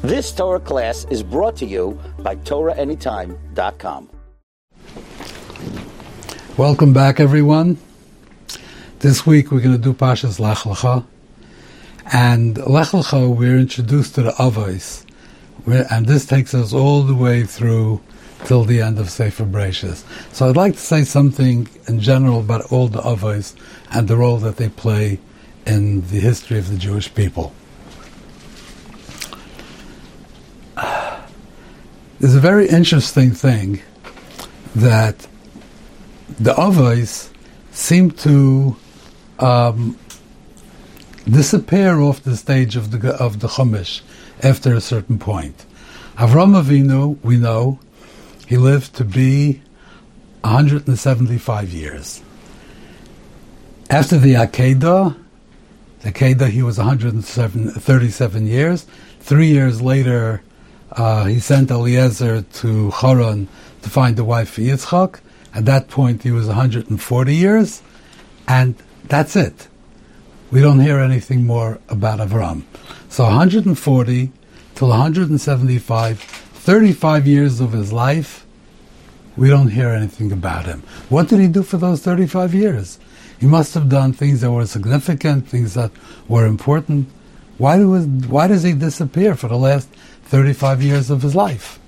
This Torah class is brought to you by TorahAnytime.com. Welcome back, everyone. This week we're going to do Parshas Lech Lecha. And Lech Lecha, we're introduced to the Avos. And this takes us all the way through till the end of Sefer Bereshis. So I'd like to say something in general about all the Avos and the role that they play in the history of the Jewish people. There's a very interesting thing that the Avos seem to um, disappear off the stage of the of the Chumash after a certain point. Avram Avinu, we know, he lived to be 175 years. After the Akedah, the Akedah, he was 137 years. Three years later, uh, he sent Eliezer to Haran to find a wife for Yitzchak. At that point, he was 140 years, and that's it. We don't hear anything more about Avram. So 140 till 175, 35 years of his life, we don't hear anything about him. What did he do for those 35 years? He must have done things that were significant, things that were important. Why, do, why does he disappear for the last 35 years of his life.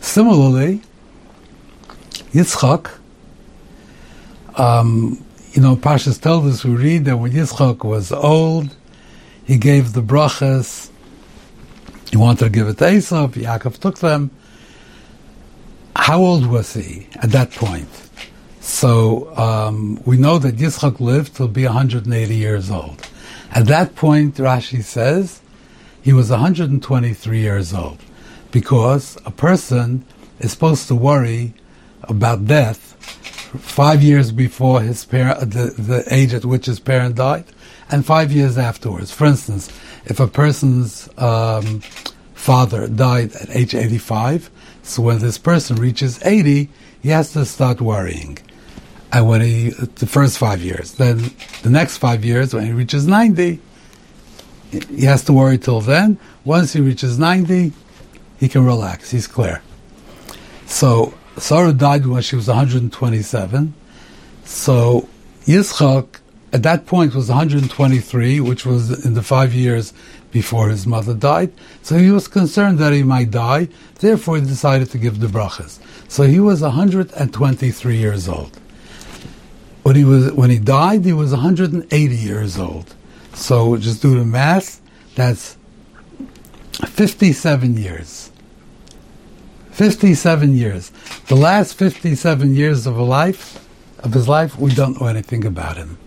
Similarly, Yitzchak, um, you know, Parshas tells us, we read that when Yitzchak was old, he gave the brachas, he wanted to give it to Esav, Yaakov took them. How old was he at that point? So um, we know that Yitzchak lived to be 180 years old. At that point, Rashi says, he was 123 years old because a person is supposed to worry about death five years before his parent, the, the age at which his parent died, and five years afterwards. For instance, if a person's um, father died at age 85, so when this person reaches 80, he has to start worrying. And when he, the first five years, then the next five years, when he reaches 90, he has to worry till then. Once he reaches 90, he can relax. He's clear. So Sarah died when she was 127. So Yitzchak at that point was 123, which was in the five years before his mother died. So he was concerned that he might die. Therefore, he decided to give the brachas. So he was 123 years old. When he was when he died, he was 180 years old. So just do the math. That's 57 years. 57 years. The last 57 years of a life, of his life, we don't know anything about him.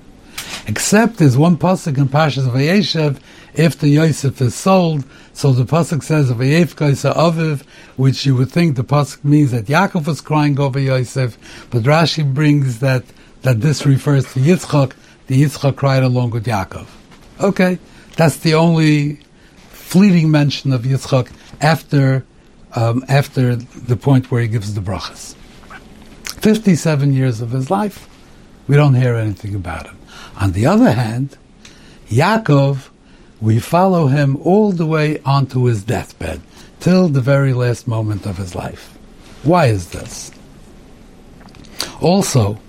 Except there's one pasuk in Parshas Vayeshev, if the Yosef is sold, so the pasuk says Vayevkaisa Aviv, which you would think the pasuk means that Yaakov was crying over Yosef, but Rashi brings that that this refers to Yitzchak, the Yitzchak cried along with Yaakov. Okay, that's the only fleeting mention of Yitzchak after um, after the point where he gives the brachas. Fifty-seven years of his life, we don't hear anything about him. On the other hand, Yaakov, we follow him all the way onto his deathbed till the very last moment of his life. Why is this? Also,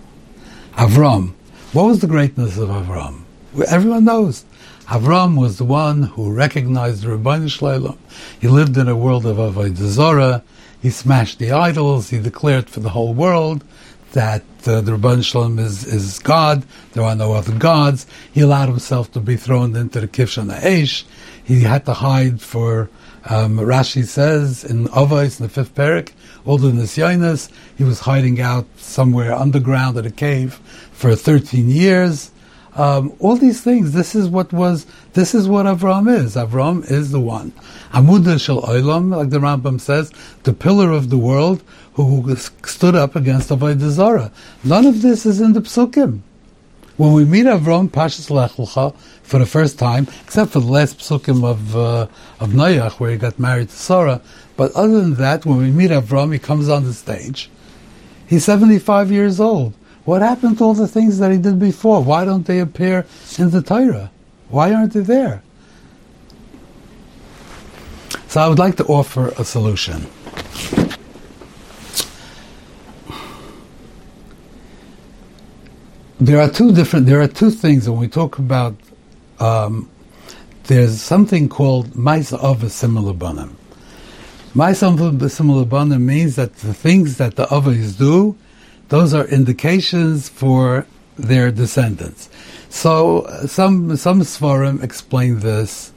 Avram. What was the greatness of Avram? Everyone knows. Avram was the one who recognized Ribbono Shel Olam. He lived in a world of Avodah. He smashed the idols. He declared for the whole world that uh, the Ribbono Shel Olam is, is God. There are no other gods. He allowed himself to be thrown into the Kivshan Aish. He had to hide for, um, Rashi says in Avos, in the fifth parak, all the Nisyanis, he was hiding out somewhere underground in a cave for 13 years. Um, all these things. This is what was. This is what Avram is. Avram is the one. Amudah shel Olam, like the Rambam says, the pillar of the world who stood up against Avodah Zarah. None of this is in the Psukim. When we meet Avram Parshas Lech for the first time, except for the last Psukim of uh, of Noach, where he got married to Sarah, but other than that, when we meet Avram, he comes on the stage. He's seventy five years old. What happened to all the things that he did before? Why don't they appear in the Torah? Why aren't they there? So I would like to offer a solution. There are two different. There are two things when we talk about. Um, there's something called Maisa of a siman labanim. Maisa of a siman labanim means that the things that the avos do, those are indications for their descendants. So some some svarim explain this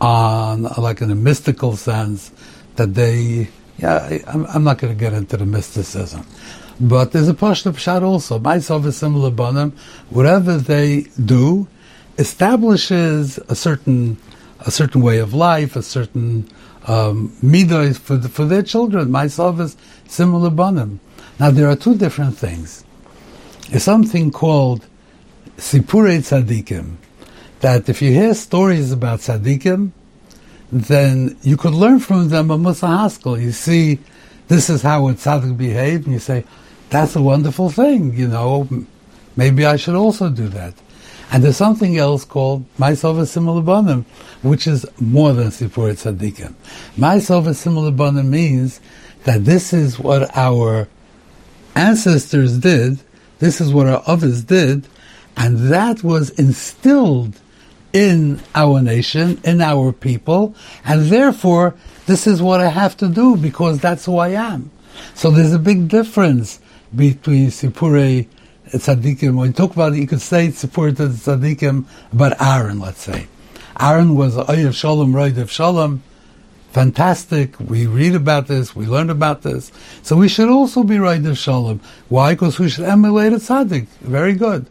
on like in a mystical sense that they. Yeah, I'm, I'm not going to get into the mysticism, but there's a pashto pshat also. Myself is siman labanim. Whatever they do establishes a certain a certain way of life, a certain um, midah for the, for their children. Myself is siman labanim. Now there are two different things. There's something called Sipurei Tzadikim, that if you hear stories about Tzadikim, then you could learn from them a mussar haskel. You see, this is how a Tzadik behaved, and you say, that's a wonderful thing, you know, maybe I should also do that. And there's something else called myself a which is more than Sipurei Tzadikim. Myself a means that this is what our ancestors did, this is what our others did, and that was instilled in our nation, in our people, and therefore this is what I have to do because that's who I am. So there's a big difference between Sipurei Tzadikim. When you talk about it, you could say Sipurei Tzadikim about Aaron, let's say. Aaron was of Shalom, Rodef Shalom, fantastic. We read about this, we learn about this. So we should also be Rodef Shalom. Why? Because we should emulate a Tzaddik. Very good.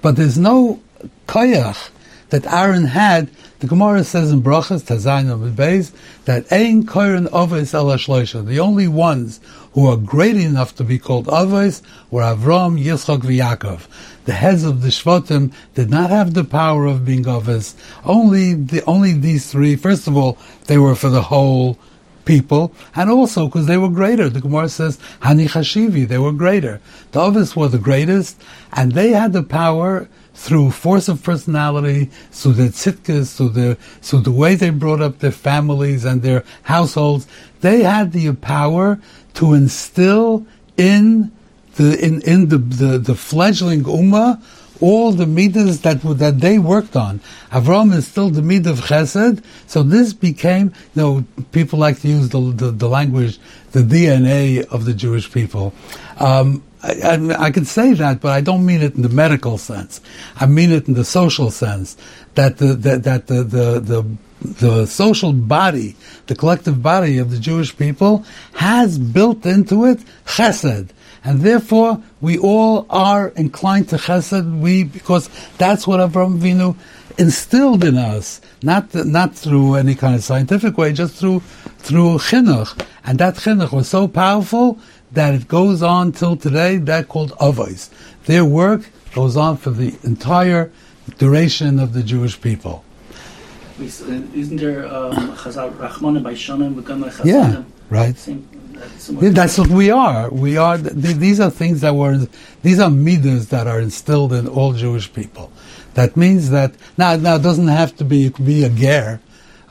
But there's no koyach that Aaron had. The Gemara says in Brachas, Tazayin Beis, that Ein Koyrin Ovis El The only ones who are great enough to be called Ovis were Avram, Yitzchak, Yaakov. The heads of the Shvatim did not have the power of being Ovis. Only the only these three. First of all, they were for the whole people, and also because they were greater. The Gemara says, Hani Chashivi, they were greater. The Ovis were the greatest, and they had the power through force of personality, through their tzitkas, through the, through the way they brought up their families and their households. They had the power to instill in the, in, in the, the, the fledgling ummah all the midas that that they worked on. Avram is still the mid of Chesed, so this became. You know, people like to use the the, the language, the DNA of the Jewish people. Um, I, I, I can say that, but I don't mean it in the medical sense. I mean it in the social sense that the that, that the, the the the social body, the collective body of the Jewish people, has built into it chesed and therefore we all are inclined to chesed. We because that's what Avraham Avinu instilled in us, not not through any kind of scientific way, just through through chinuch, and that chinuch was so powerful that it goes on till today. That called avos. Their work goes on for the entire duration of the Jewish people. Isn't there um, Rahman and Yeah, right. Same that's what we are. We are. These are things that were. These are midas that are instilled in all Jewish people. That means that now. Now it doesn't have to be. It could be a ger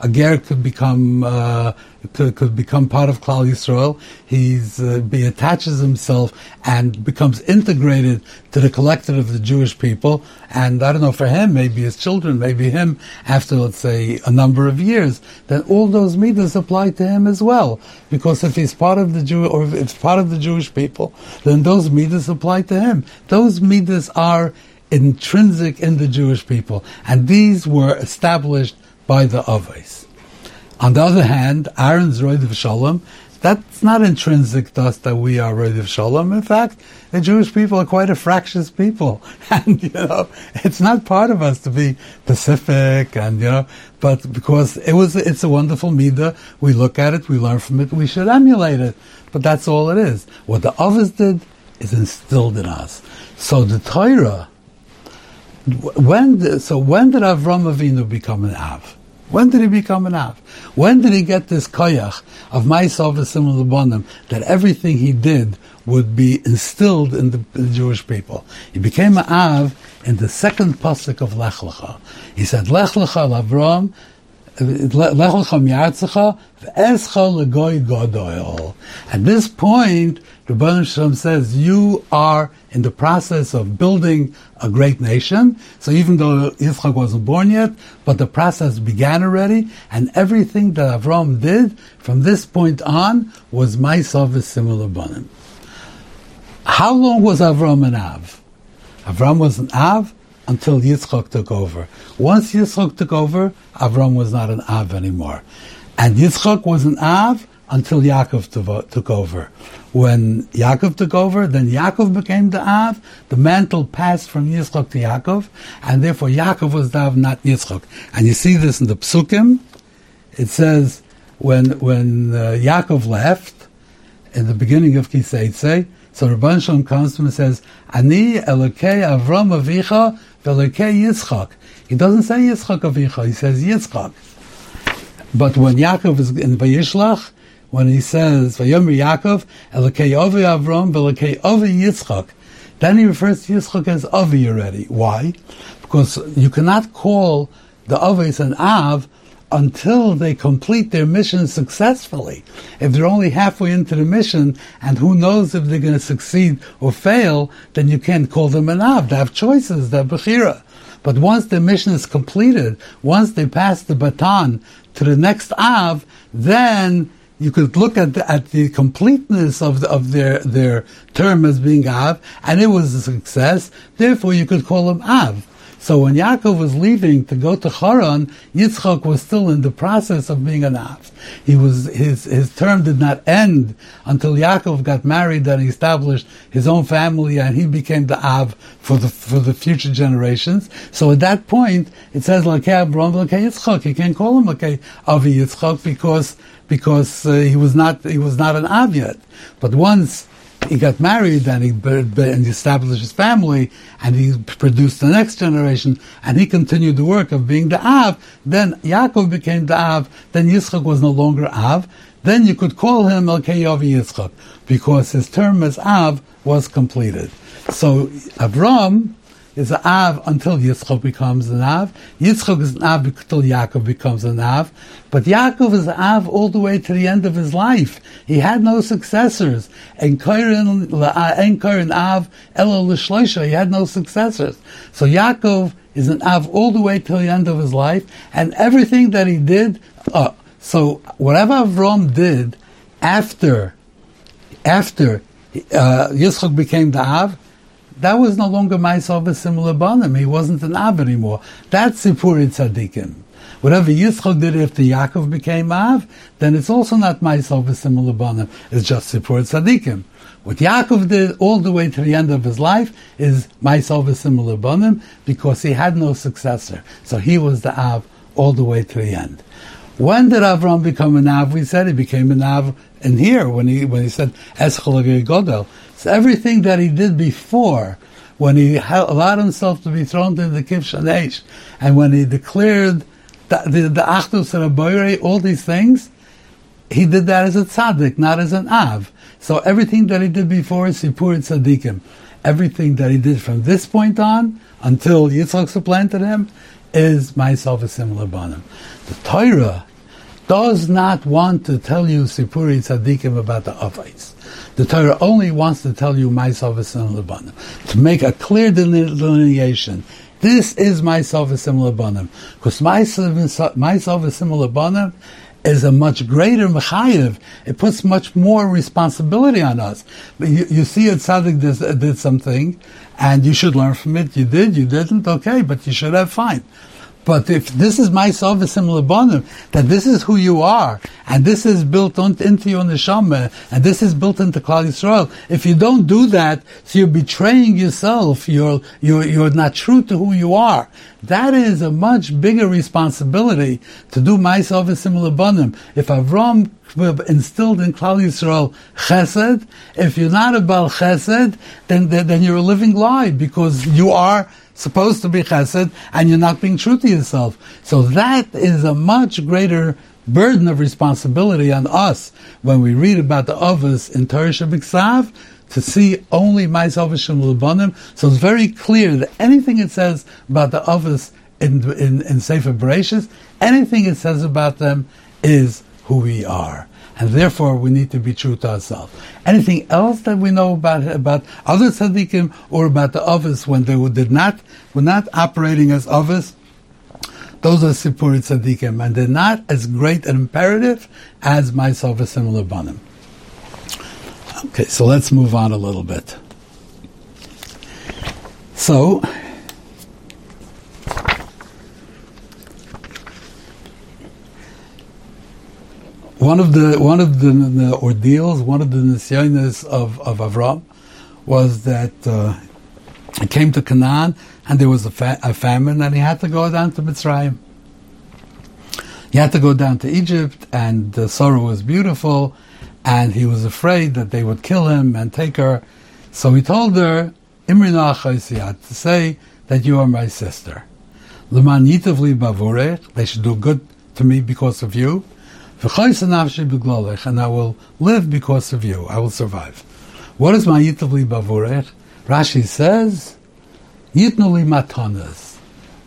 a ger could become uh, could, could, become part of Klal Yisrael. He's uh, he attaches himself and becomes integrated to the collective of the Jewish people. And I don't know for him, maybe his children, maybe him after let's say a number of years. Then all those midas apply to him as well, because if he's part of the Jew or if it's part of the Jewish people, then those midas apply to him. Those midas are intrinsic in the Jewish people, and these were established by the Avos. On the other hand, Aaron's Rodef Shalom, that's not intrinsic to us that we are Rodef Shalom. In fact, the Jewish people are quite a fractious people. And, you know, it's not part of us to be pacific and, you know, but because it was, it's a wonderful midah, we look at it, we learn from it, we should emulate it. But that's all it is. What the others did is instilled in us. So the Torah, when so when did Avram Avinu become an Av? When did he become an Av? When did he get this koyach of Ma'asav V'Simul Bonim that everything he did would be instilled in the, in the, Jewish people? He became an Av in the second pasuk of Lech Lecha. He said, Lech Lecha Avram, At this point, Ribbono Shel Olam says, you are in the process of building a great nation. So even though Yitzchak wasn't born yet, but the process began already, and everything that Avram did from this point on was Maisav siman laBanim. How long was Avram an Av? Avram was an Av until Yitzchak took over. Once Yitzchak took over, Avram was not an Av anymore. And Yitzchak was an Av until Yaakov took over. When Yaakov took over, then Yaakov became the Av. The mantle passed from Yitzchak to Yaakov, and therefore Yaakov was the Av, not Yitzchak. And you see this in the Psukim. It says when when uh, Yaakov left in the beginning of Kiseitse, so Ribbono Shel Olam comes to him and says, "Ani Elokei Avram Avicha v'Elokei Yitzchak." He doesn't say Yitzchak Avicha; he says Yitzchak. But when Yaakov is in Vayishlach, when he says Vayomer Yaakov Elokei Ovi Avram v'Elokei Ovi Yitzchak, then he refers to Yitzchak as Avi already. Why? Because you cannot call the Avis an Av until they complete their mission successfully. If they're only halfway into the mission, and who knows if they're going to succeed or fail, then you can't call them an Av. They have choices, they're Bechira. But once the mission is completed, once they pass the baton to the next Av, then you could look at the, at the completeness of the, of their their term as being Av, and it was a success. Therefore, you could call them Av. So when Yaakov was leaving to go to Haran, Yitzchak was still in the process of being an Av. He was his his term did not end until Yaakov got married and he established his own family and he became the Av for the for the future generations. So at that point, it says like Abraham, like Yitzchak. You can't call him like Avi Yitzchak because because uh, he was not he was not an Av yet. But once he got married and he, and he established his family and he produced the next generation and he continued the work of being the Av. Then Yaakov became the Av. Then Yitzchak was no longer Av. Then you could call him Elokei Avi Yitzchak because his term as Av was completed. So Avram is an Av until Yitzchak becomes an Av. Yitzchak is an Av until Yaakov becomes an Av. But Yaakov is an Av all the way to the end of his life. He had no successors. And Kairin Av Elo L'Shloisha, he had no successors. So Yaakov is an Av all the way till the end of his life. And everything that he did, uh, so whatever Avram did after, after uh, Yitzchak became the Av, that was no longer Ma'asav siman laBanim. He wasn't an Av anymore. That's Sipuri Tzadikim. Whatever Yitzchak did after Yaakov became Av, then it's also not Ma'asav siman laBanim. It's just Sipuri Tzadikim. What Yaakov did all the way to the end of his life is Ma'asav siman laBanim because he had no successor. So he was the Av all the way to the end. When did Avram become an Av? We said he became an Av in here when he when he said Eschol Godel. So everything that he did before, when he allowed himself to be thrown into the Kivshan Aish, and when he declared the, the, the Achdus all these things, he did that as a tzaddik, not as an av. So everything that he did before is sipur tzaddikim. Everything that he did from this point on until Yitzchak supplanted him is myself a siman labanim. The Torah does not want to tell you sipuri tzaddikim about the avais. The Torah only wants to tell you myself a similar banim to make a clear delineation. This is myself a similar because myself a similar is a much greater mechayev. It puts much more responsibility on us. You, you see a tzaddik did, did something, and you should learn from it. You did, you didn't, okay, but you should have fine. But if this is my siman labonim, that this is who you are, and this is built on, into your neshama, and this is built into Klal Yisrael, if you don't do that, so you're betraying yourself, you're, you're, you're not true to who you are. That is a much bigger responsibility to do myself a siman labonim. If Avram instilled in Klal Yisrael chesed, if you're not a chesed, then, then you're a living lie, because you are supposed to be chesed, and you're not being true to yourself. So that is a much greater burden of responsibility on us when we read about the Avos in Torah Shabbat to see only myself Shem Lubanim. So it's very clear that anything it says about the Avos in, in, in Sefer Bereshit, anything it says about them is who we are. And therefore, we need to be true to ourselves. Anything else that we know about about other tzaddikim or about the others when they did not were not operating as others, those are Sipuri tzaddikim, and they're not as great and imperative as myself and siman labanim. Okay, so let's move on a little bit. So, one of the one of the, the ordeals, one of the nisyonis of of Avram, was that uh, he came to Canaan and there was a, fa- a, famine, and he had to go down to Mitzrayim. He had to go down to Egypt, and the sorrow was beautiful, and he was afraid that they would kill him and take her. So he told her, to say that you are my sister. They should do good to me because of you. And I will live because of you. I will survive. What is my yitavli bavurech? Rashi says, yitnuli matanas.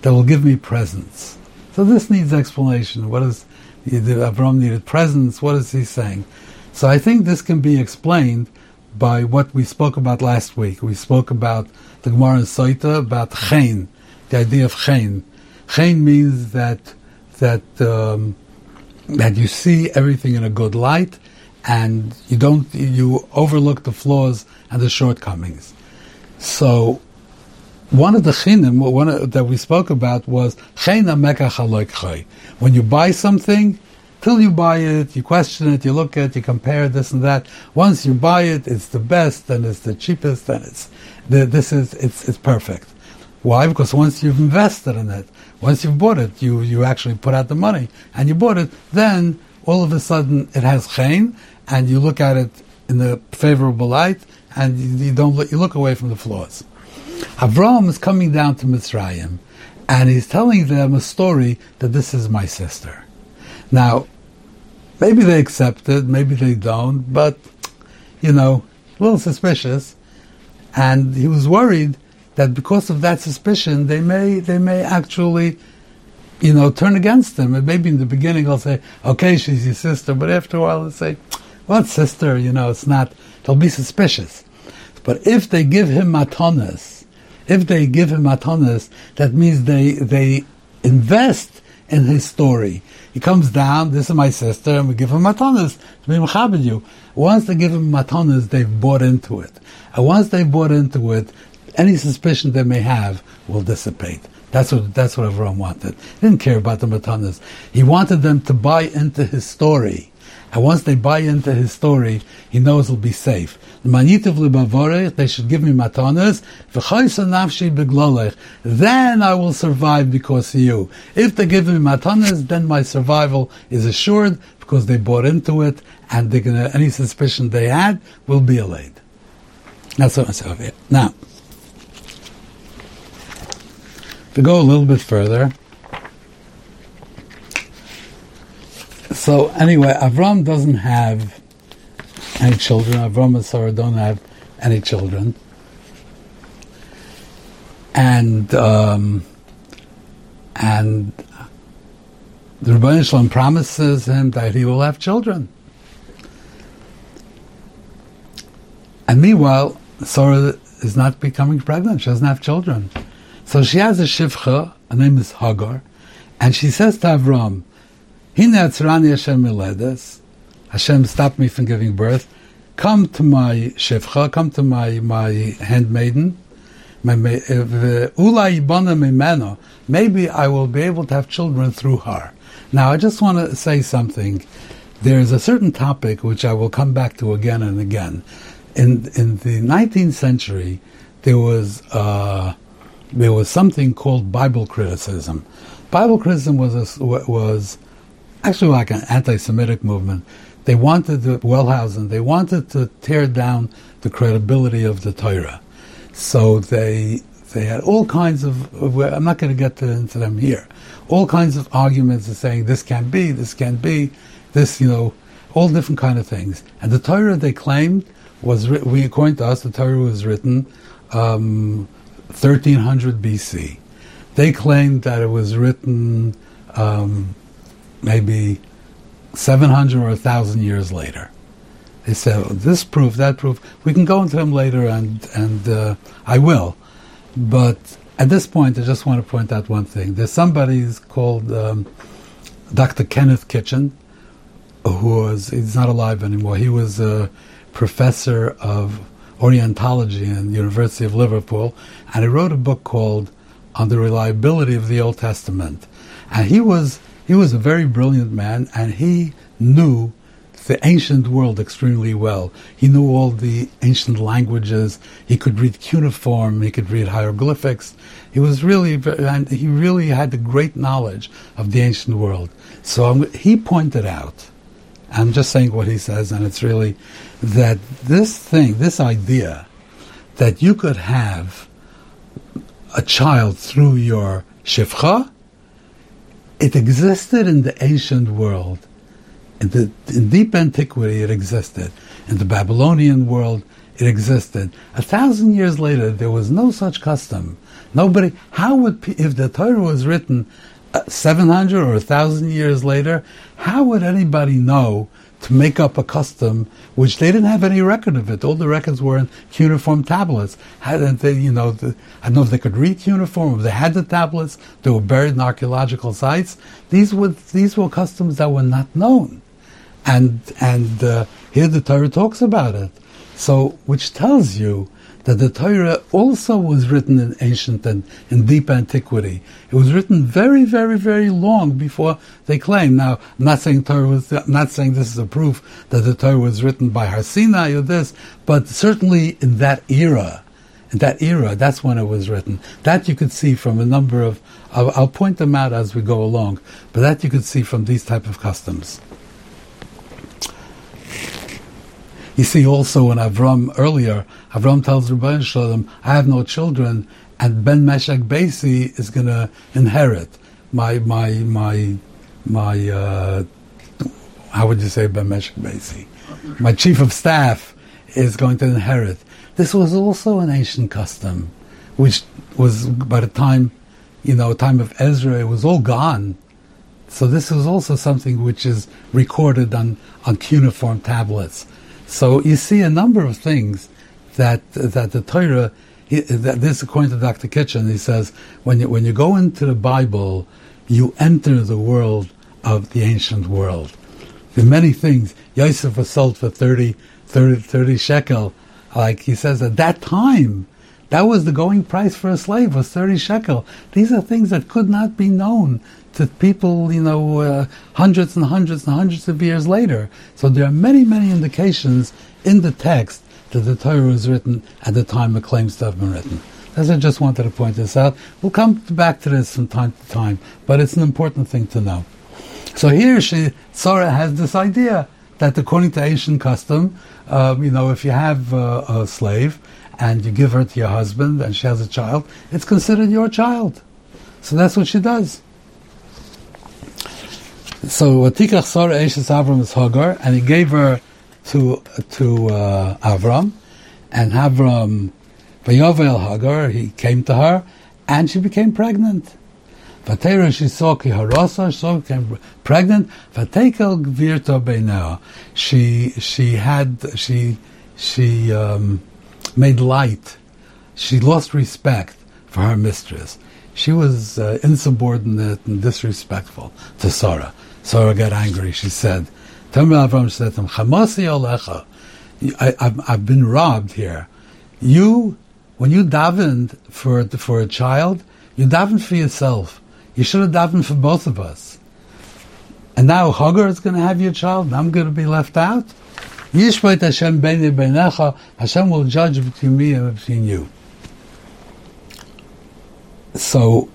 That will give me presents. So this needs explanation. What is Avram needed presents? What is he saying? So I think this can be explained by what we spoke about last week. We spoke about the Gemara Soita about chen, the idea of chen. Chen means that that um, that you see everything in a good light and you don't you overlook the flaws and the shortcomings. So one of the chinim one of, that we spoke about was when you buy something till you buy it you question it you look at it you compare this and that. Once you buy it it's the best and it's the cheapest and it's the, this is it's it's perfect. Why? Because once you've invested in it once you've bought it, you, you actually put out the money and you bought it, then all of a sudden it has chen and you look at it in the favorable light and you, you don't look, you look away from the flaws. Avram is coming down to Mitzrayim and he's telling them a story that this is my sister. Now, maybe they accept it, maybe they don't, but, you know, a little suspicious. And he was worried that because of that suspicion, they may they may actually, you know, turn against them. And maybe in the beginning they'll say, "Okay, she's your sister," but after a while they'll say, "What sister?" You know, it's not. They'll be suspicious. But if they give him matonas, if they give him matonas, that means they they invest in his story. He comes down, this is my sister, and we give him matonas to be. Once they give him matonas, they've bought into it. And once they've bought into it, any suspicion they may have will dissipate. That's what that's what Avram wanted. He didn't care about the matanas. He wanted them to buy into his story. And once they buy into his story, he knows he'll be safe. They should give me matanas. Then I will survive because of you. If they give me matanas, then my survival is assured because they bought into it, and gonna, any suspicion they had will be allayed. That's what I say. Now. To go a little bit further, so anyway, Avram doesn't have any children. Avram and Sarah don't have any children, and um, and the Ribbono Shel Olam promises him that he will have children. And meanwhile, Sarah is not becoming pregnant. She doesn't have children. So she has a shivcha, her name is Hagar, and she says to Avram, Hine atzrani Hashem miledes, Hashem stopped me from giving birth, come to my shivcha, come to my, my handmaiden, maybe I will be able to have children through her. Now, I just want to say something. There is a certain topic which I will come back to again and again. In in the 19th century, there was uh, there was something called Bible criticism. Bible criticism was a, was actually like an anti-Semitic movement. They wanted to Wellhausen. They wanted to tear down the credibility of the Torah. So they they had all kinds of. I'm not going to get to, into them here. All kinds of arguments of saying this can't be, this can't be, this you know, all different kind of things. And the Torah they claimed was we according to us the Torah was written um, 1300 BC. They claimed that it was written um, maybe 700 or 1,000 years later. They said, oh, this proof, that proof. We can go into them later, and, and uh, I will. But at this point, I just want to point out one thing. There's somebody called um, Dr. Kenneth Kitchen, who was, he's not alive anymore. He was a professor of Orientology in the University of Liverpool, and he wrote a book called On the Reliability of the Old Testament. And he was he was a very brilliant man, and he knew the ancient world extremely well. He knew all the ancient languages. He could read cuneiform. He could read hieroglyphics. He was really, and he really had a great knowledge of the ancient world. So I'm, he pointed out, I'm just saying what he says, and it's really that this thing, this idea, that you could have a child through your shifcha, it existed in the ancient world. In the in deep antiquity, it existed. In the Babylonian world, it existed. A thousand years later, there was no such custom. Nobody. How would if the Torah was written uh, seven hundred or a thousand years later? How would anybody know to make up a custom which they didn't have any record of it. All the records were in cuneiform tablets. Hadn't they, you know, the, I don't know if they could read cuneiform, if they had the tablets, they were buried in archaeological sites. These were, these were customs that were not known. And, and uh, here the Torah talks about it. So, which tells you that the Torah also was written in ancient and in deep antiquity. It was written very, very, very long before they claim. Now, I'm not saying Torah was, not saying this is a proof that the Torah was written by Har Sinai or this, but certainly in that era, in that era, that's when it was written. That you could see from a number of, I'll, I'll point them out as we go along, but that you could see from these type of customs. You see also in Avram earlier, Avram tells Ribbono Shel Olam, I have no children, and Ben Meshach Basi is going to inherit my, my, my, my, uh, how would you say Ben Meshach Basi? My chief of staff is going to inherit. This was also an ancient custom, which was by the time, you know, time of Ezra, it was all gone. So this was also something which is recorded on, on cuneiform tablets. So you see a number of things that that the Torah. He, that this, according to Dr. Kitchen, he says when you, when you go into the Bible, you enter the world of the ancient world. There are many things. Yosef was sold for 30, 30, 30 shekel. Like he says, at that time, that was the going price for a slave was 30 shekel. These are things that could not be known to people, you know, uh, hundreds and hundreds and hundreds of years later. So there are many, many indications in the text that the Torah was written at the time it claims to have been written. As I just wanted to point this out. We'll come back to this from time to time, but it's an important thing to know. So here, she, Sarah has this idea that according to Asian custom, um, you know, if you have a slave and you give her to your husband and she has a child, it's considered your child. So that's what she does. So Watikach Sarah Eshes Avram is Hagar, and he gave her to to uh, Avram, and Avram Vayovel Hagar, he came to her, and she became pregnant. Vatera she saw ki harasa, she became pregnant. Vatekel gvirta beinah. She she had she she um, made light. She lost respect for her mistress. She was uh, insubordinate and disrespectful to Sarah. Sarah got angry. She said, Me, Avram said to him, Chamasi Alecha, I, have been robbed here. You, when you davened for, for a child, you davened for yourself. You should have davened for both of us. And now Hagar is going to have your child, and I'm going to be left out? Yishbait Hashem Beini Beinecha, Hashem will judge between me and between you. So,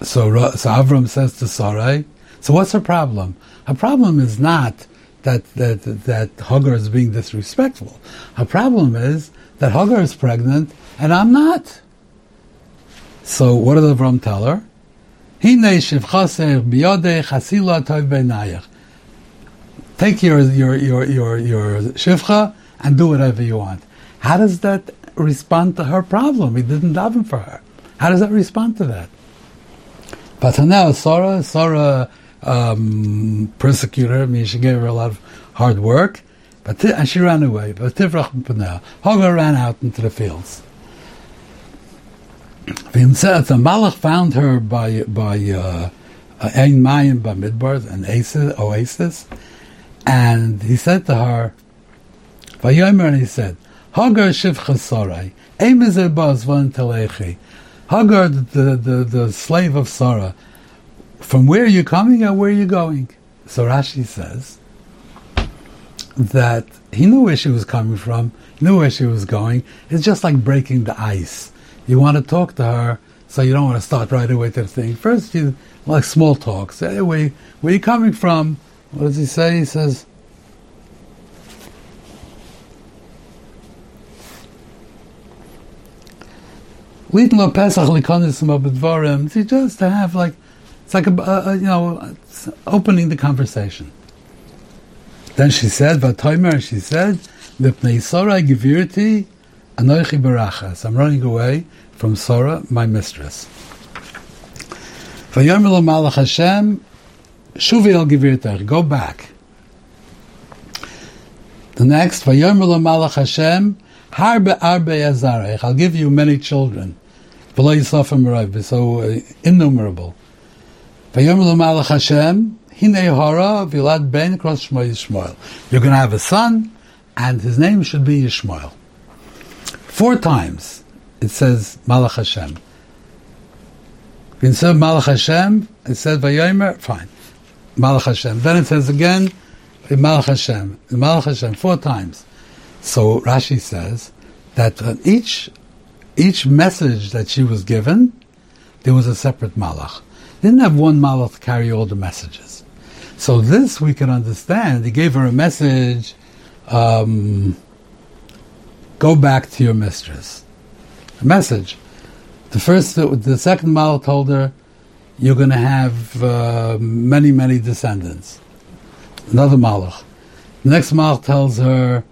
so, so Avram says to Sarai, so what's her problem? Her problem is not that that that Hagar is being disrespectful. Her problem is that Hagar is pregnant and I'm not. So what did Avram tell her? Take your your your your your shivcha and do whatever you want. How does that respond to her problem? He didn't daven for her. How does that respond to that? But now Sarah, Sarah um, persecuted her, I mean, she gave her a lot of hard work, but and she ran away. But Tivrach Panel, Hagar ran out into the fields. the Malach found her by by uh, Ein Mayim Bamidbar, an oasis, and he said to her, Vayomer, and he said, Hagar Shivcha Sarai, Ein Baz Van Telechi. Hagar, the, the, the slave of Sarah, from where are you coming and where are you going? So Rashi says that he knew where she was coming from, knew where she was going. It's just like breaking the ice. You want to talk to her, so you don't want to start right away to the thing. First, you like small talk. Say, hey, where, where are you coming from? What does he say? He says, b'dvarim. Just to have like, it's like a, a, a you know, opening the conversation. Then she said, "Vatomer," she said, "Mipnei Sora givirti anoichi barachas." I'm running away from Sora, my mistress. Vayomer lo malach Hashem, shuvi el givirtech. Go back. The next, Vayomer lo malach Hashem, harbe arbe yazarech. I'll give you many children. So uh, innumerable. Vayomer malach Hashem, hine hara vilad ben cross Shmoy Yishmael. You're going to have a son, and his name should be Yishmael. Four times it says Malach Hashem. Instead of Malach Hashem, it says Vayomer, fine. Malach Hashem. Then it says again, eh, Malach Hashem. Malach Hashem, four times. So Rashi says that each each message that she was given, there was a separate malach. Didn't have one malach to carry all the messages. So this we can understand. He gave her a message. Um, go back to your mistress. A message. The first, the second malach told her, you're going to have uh, many, many descendants. Another malach. The next malach tells her,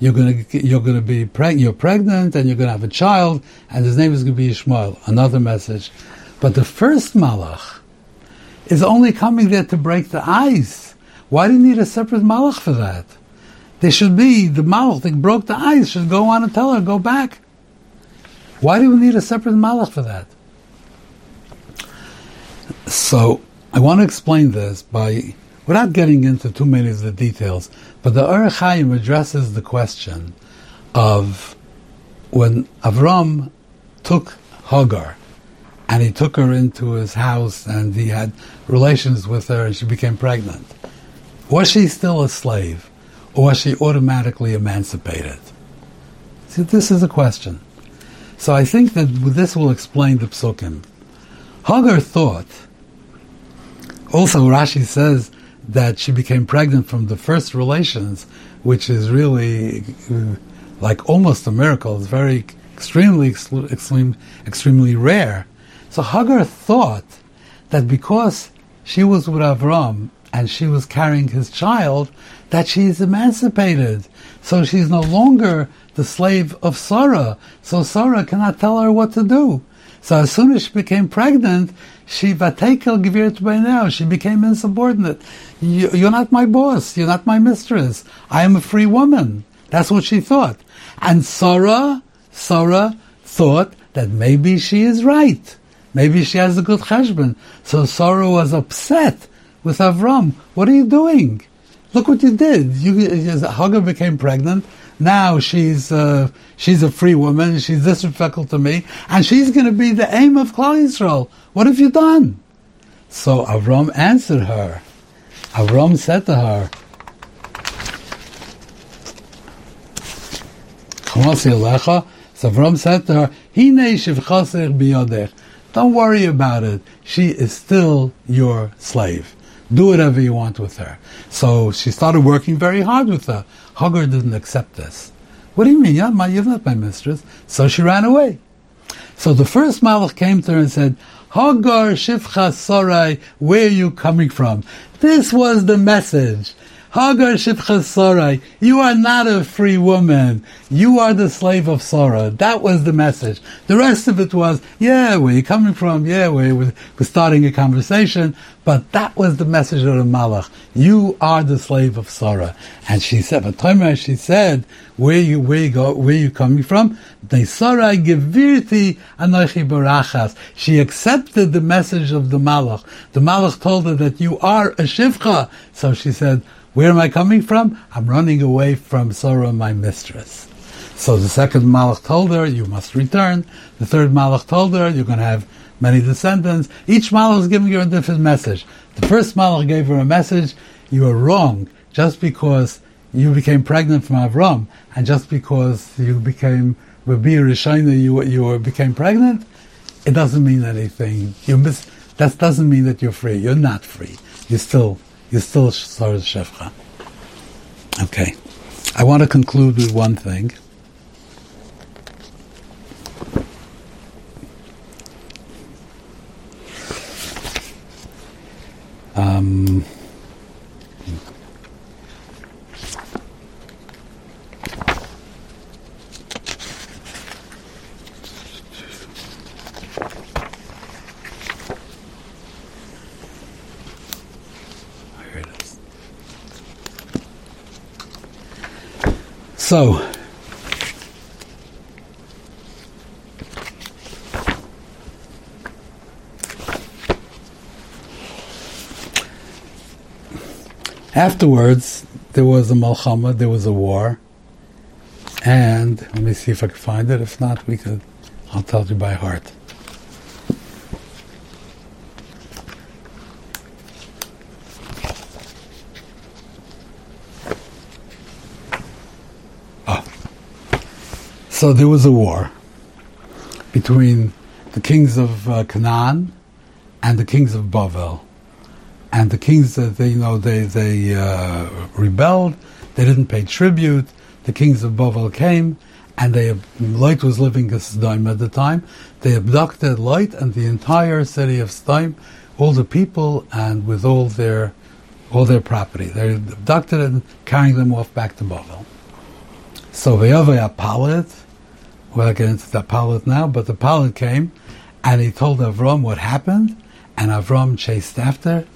you're going to you're going to be preg- you're pregnant and you're going to have a child and his name is going to be Ishmael. Another message, but the first malach is only coming there to break the ice. Why do you need a separate malach for that? There should be the malach that broke the ice should go on and tell her go back. Why do we need a separate malach for that? So I want to explain this by without getting into too many of the details, but the Or HaChaim addresses the question of when Avram took Hagar and he took her into his house and he had relations with her and she became pregnant. Was she still a slave or was she automatically emancipated? See, this is a question. So I think that this will explain the psukim. Hagar thought, also Rashi says that she became pregnant from the first relations, which is really like almost a miracle. It's very extremely, extreme, extremely rare. So Hagar thought that because she was with Avram and she was carrying his child, that she is emancipated. So she's no longer the slave of Sarah. So Sarah cannot tell her what to do. So as soon as she became pregnant, she vatekel gevirt by now. She became insubordinate. You, you're not my boss. You're not my mistress. I am a free woman. That's what she thought. And Sarah, Sarah thought that maybe she is right. Maybe she has a good husband. So Sarah was upset with Avram. What are you doing? Look what you did. You, Hagar became pregnant. Now she's uh, she's a free woman. She's disrespectful to me, and she's going to be the aim of Klal Yisrael. What have you done? So Avram answered her. Avram said to her, So Avram said to her, Don't worry about it. She is still your slave. Do whatever you want with her. So she started working very hard with her. Hagar didn't accept this. What do you mean? You're, my, you're not my mistress. So she ran away. So the first Malach came to her and said, Hagar Shifcha Sarai, where are you coming from? This was the message. You are not a free woman. You are the slave of Sarah. That was the message. The rest of it was, yeah, where you're coming from? Yeah, we we're, starting a conversation. But that was the message of the Malach. You are the slave of Sarah. And she said, but Tomer, she said, where you, where you go, where you coming from? They Sarai gevirti anochi barachas. She accepted the message of the Malach. The Malach told her that you are a Shivcha. So she said, where am I coming from? I'm running away from Sarah, my mistress. So the second Malach told her, you must return. The third Malach told her, you're going to have many descendants. Each Malach is giving her a different message. The first Malach gave her a message, you are wrong, just because you became pregnant from Avram, and just because you became Rabbi Rishayna, you, you became pregnant, it doesn't mean anything. You miss, that doesn't mean that you're free. You're not free. You're still, you're still Sarah Shevcha. Okay. I want to conclude with one thing. Um, here it is. So, Afterwards, there was a malchama, there was a war, and let me see if I can find it. If not, we could. I'll tell you by heart. So there was a war between the kings of uh, Canaan and the kings of Bavel and the kings that they you know they they uh, rebelled. They didn't pay tribute. The kings of Bavel came, and they Lot was living in Sodom at the time. They abducted Lot and the entire city of Sodom, all the people, and with all their all their property. They abducted and carrying them off back to Bavel. So Vayavaya Palit, we'll get into the pilot now, but the pilot came, and he told Avram what happened, and Avram chased after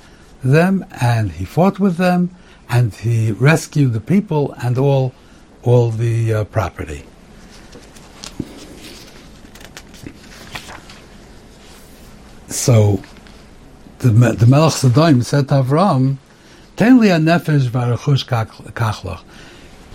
them and he fought with them and he rescued the people and all all the uh, property. So the the Melech Sodom said to Avram, "Ten li nefesh v'arachush kachlach."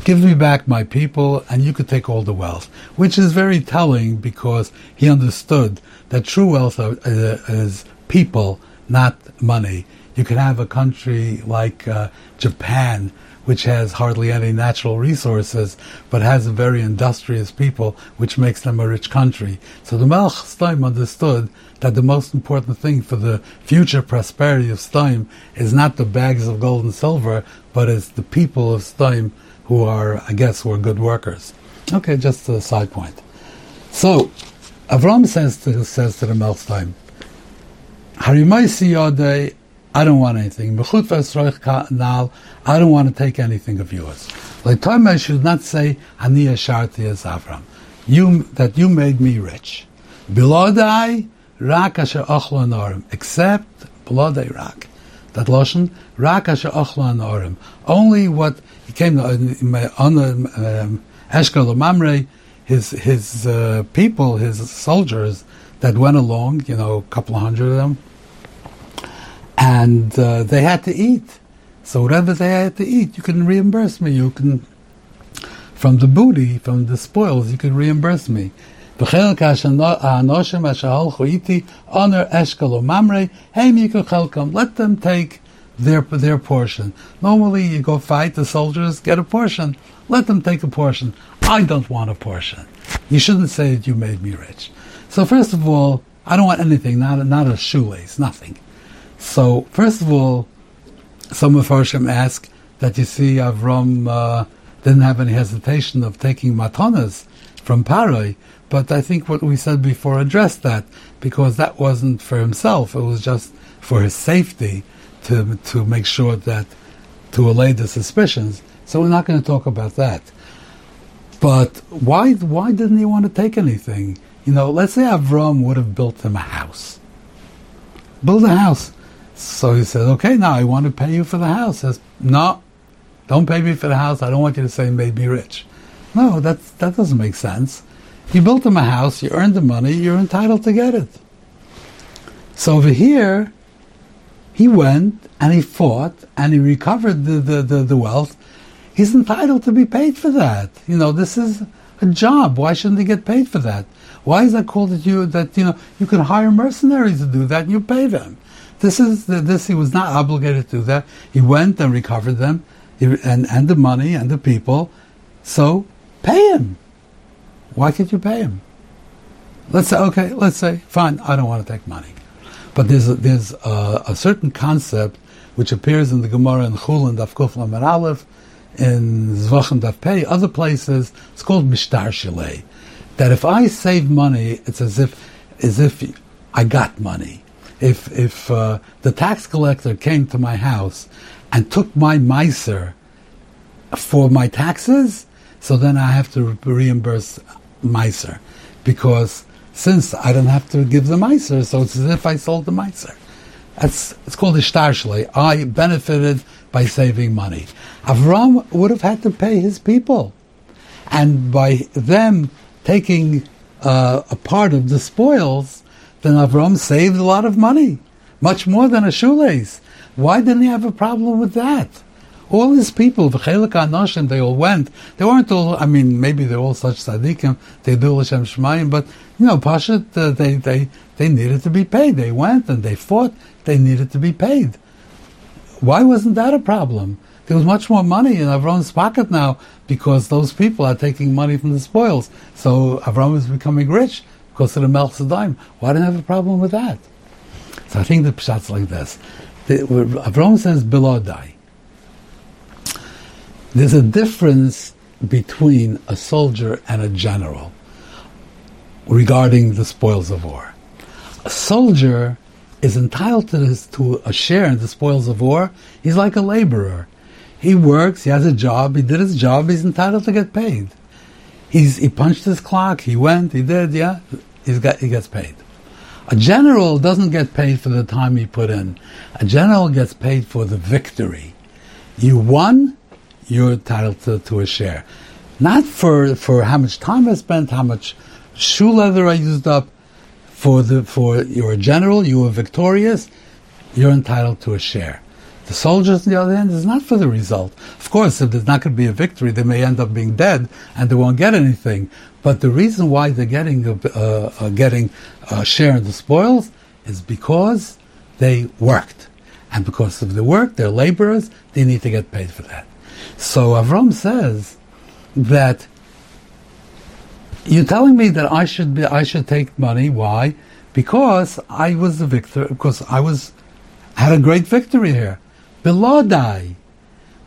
Give me back my people, and you could take all the wealth. Which is very telling because he understood that true wealth uh, is people, not money. You can have a country like uh, Japan, which has hardly any natural resources, but has a very industrious people, which makes them a rich country. So the Melech Sdom understood that the most important thing for the future prosperity of Sdom is not the bags of gold and silver, but it's the people of Sdom who are, I guess, who are good workers. Okay, just a side point. So, Avram says to, says to the Melech Sdom, Harimaisi Yodei, I don't want anything. I don't want to take anything of yours. Like I should not say Ani Asharti as Avram. You that you made me rich. Bilodai rak asher ochlan Except bilodai rak. That lashon rak asher ochlan Only what he came on um, Eshkol Mamre, his his uh, people, his soldiers that went along. You know, a couple of hundred of them and uh, they had to eat. So whatever they had to eat, you can reimburse me. You can, from the booty, from the spoils, you can reimburse me. Honor eshkalo Let them take their their portion. Normally, you go fight the soldiers, get a portion. Let them take a portion. I don't want a portion. You shouldn't say that you made me rich. So first of all, I don't want anything, not not a shoelace, nothing. So, first of all, some of Harshim ask that you see Avram uh, didn't have any hesitation of taking matanas from Paroi, but I think what we said before addressed that because that wasn't for himself; it was just for his safety to to make sure that to allay the suspicions. So we're not going to talk about that. But why why didn't he want to take anything? You know, let's say Avram would have built him a house. Build a house. So he said, okay, now I want to pay you for the house. He says, no, don't pay me for the house. I don't want you to say made me rich. No, that, that doesn't make sense. You built him a house, you earned the money, you're entitled to get it. So over here, he went and he fought and he recovered the, the, the, the wealth. He's entitled to be paid for that. You know, this is a job. Why shouldn't he get paid for that? Why is that called that you that you know you can hire mercenaries to do that and you pay them? This is this he was not obligated to do that. He went and recovered them, and and the money and the people. So pay him. Why can't you pay him? Let's say okay. Let's say fine. I don't want to take money, but there's a, there's a, a certain concept which appears in the Gemara in Chul and Daf Kuflam and Aleph, in Zvach Daf Pei, other places. It's called Mishtar Shalei. That if I save money, it's as if as if I got money if if uh, the tax collector came to my house and took my miser for my taxes, so then I have to reimburse miser because since I don't have to give the miser, so it's as if I sold the miser. That's it's called a shtarshle. I benefited by saving money. Avram would have had to pay his people, and by them taking uh, a part of the spoils, then Avram saved a lot of money, much more than a shoelace. Why didn't he have a problem with that? All these people, v'chelik anoshim, they all went. They weren't all. I mean, maybe they're all such tzaddikim. They do l'shem shmayim, but you know, Pashat, uh, they they they needed to be paid. They went and they fought. They needed to be paid. Why wasn't that a problem? There was much more money in Avram's pocket now because those people are taking money from the spoils. So Avram is becoming rich because of the Melchizedek. Why do I have a problem with that? So I think the pshat's like this. The, Avram says Bilodai. There's a difference between a soldier and a general regarding the spoils of war. A soldier is entitled to, to a share in the spoils of war. He's like a laborer. He works, he has a job, he did his job, he's entitled to get paid. He's, he punched his clock, he went, he did, yeah he's got, he gets paid. A general doesn't get paid for the time he put in. A general gets paid for the victory. You won, you're entitled to, to a share. Not for, for how much time I spent, how much shoe leather I used up. For the for you're a general, you were victorious, you're entitled to a share. The soldiers, on the other hand, is not for the result. Of course, if there's not going to be a victory, they may end up being dead and they won't get anything. But the reason why they're getting a, uh, getting a share in the spoils is because they worked, and because of the work, they're laborers. They need to get paid for that. So Avram says that you're telling me that I should be, I should take money. Why? Because I was the victor. Because I was had a great victory here. Belodai.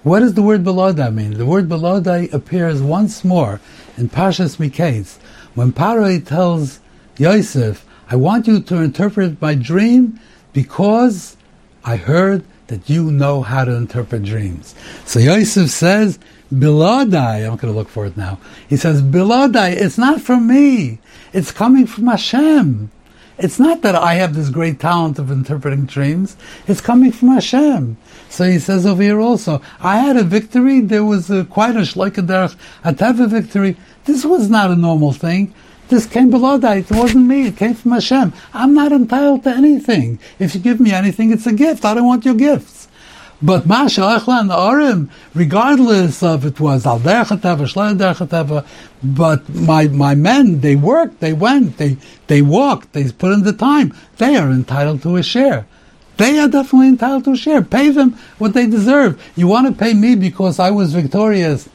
What does the word Belodai mean? The word Belodai appears once more in Parshas Miketz, when Paroi tells Yosef, I want you to interpret my dream because I heard that you know how to interpret dreams. So Yosef says, Bilodai, I'm going to look for it now. He says, Bilodai, it's not from me. It's coming from Hashem. It's not that I have this great talent of interpreting dreams. It's coming from Hashem. So he says over here also, I had a victory. There was quite a, quite a shloikaderch ateva victory. This was not a normal thing. This came below that. It wasn't me. It came from Hashem. I'm not entitled to anything. If you give me anything, it's a gift. I don't want your gifts. But Masha Echlan Arim, regardless of it was Al Derchateva, but my, my men, they worked, they went, they, they walked, they put in the time. They are entitled to a share. They are definitely entitled to a share. Pay them what they deserve. You want to pay me because I was victorious.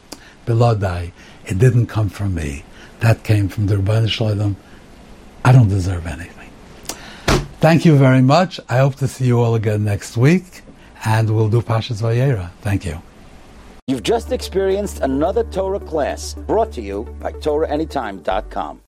Belodai, it didn't come from me. That came from the Ribbono Shel Olam. I don't deserve anything. Thank you very much. I hope to see you all again next week and we'll do Parshas Vayera. Thank you. You've just experienced another Torah class brought to you by TorahAnytime.com.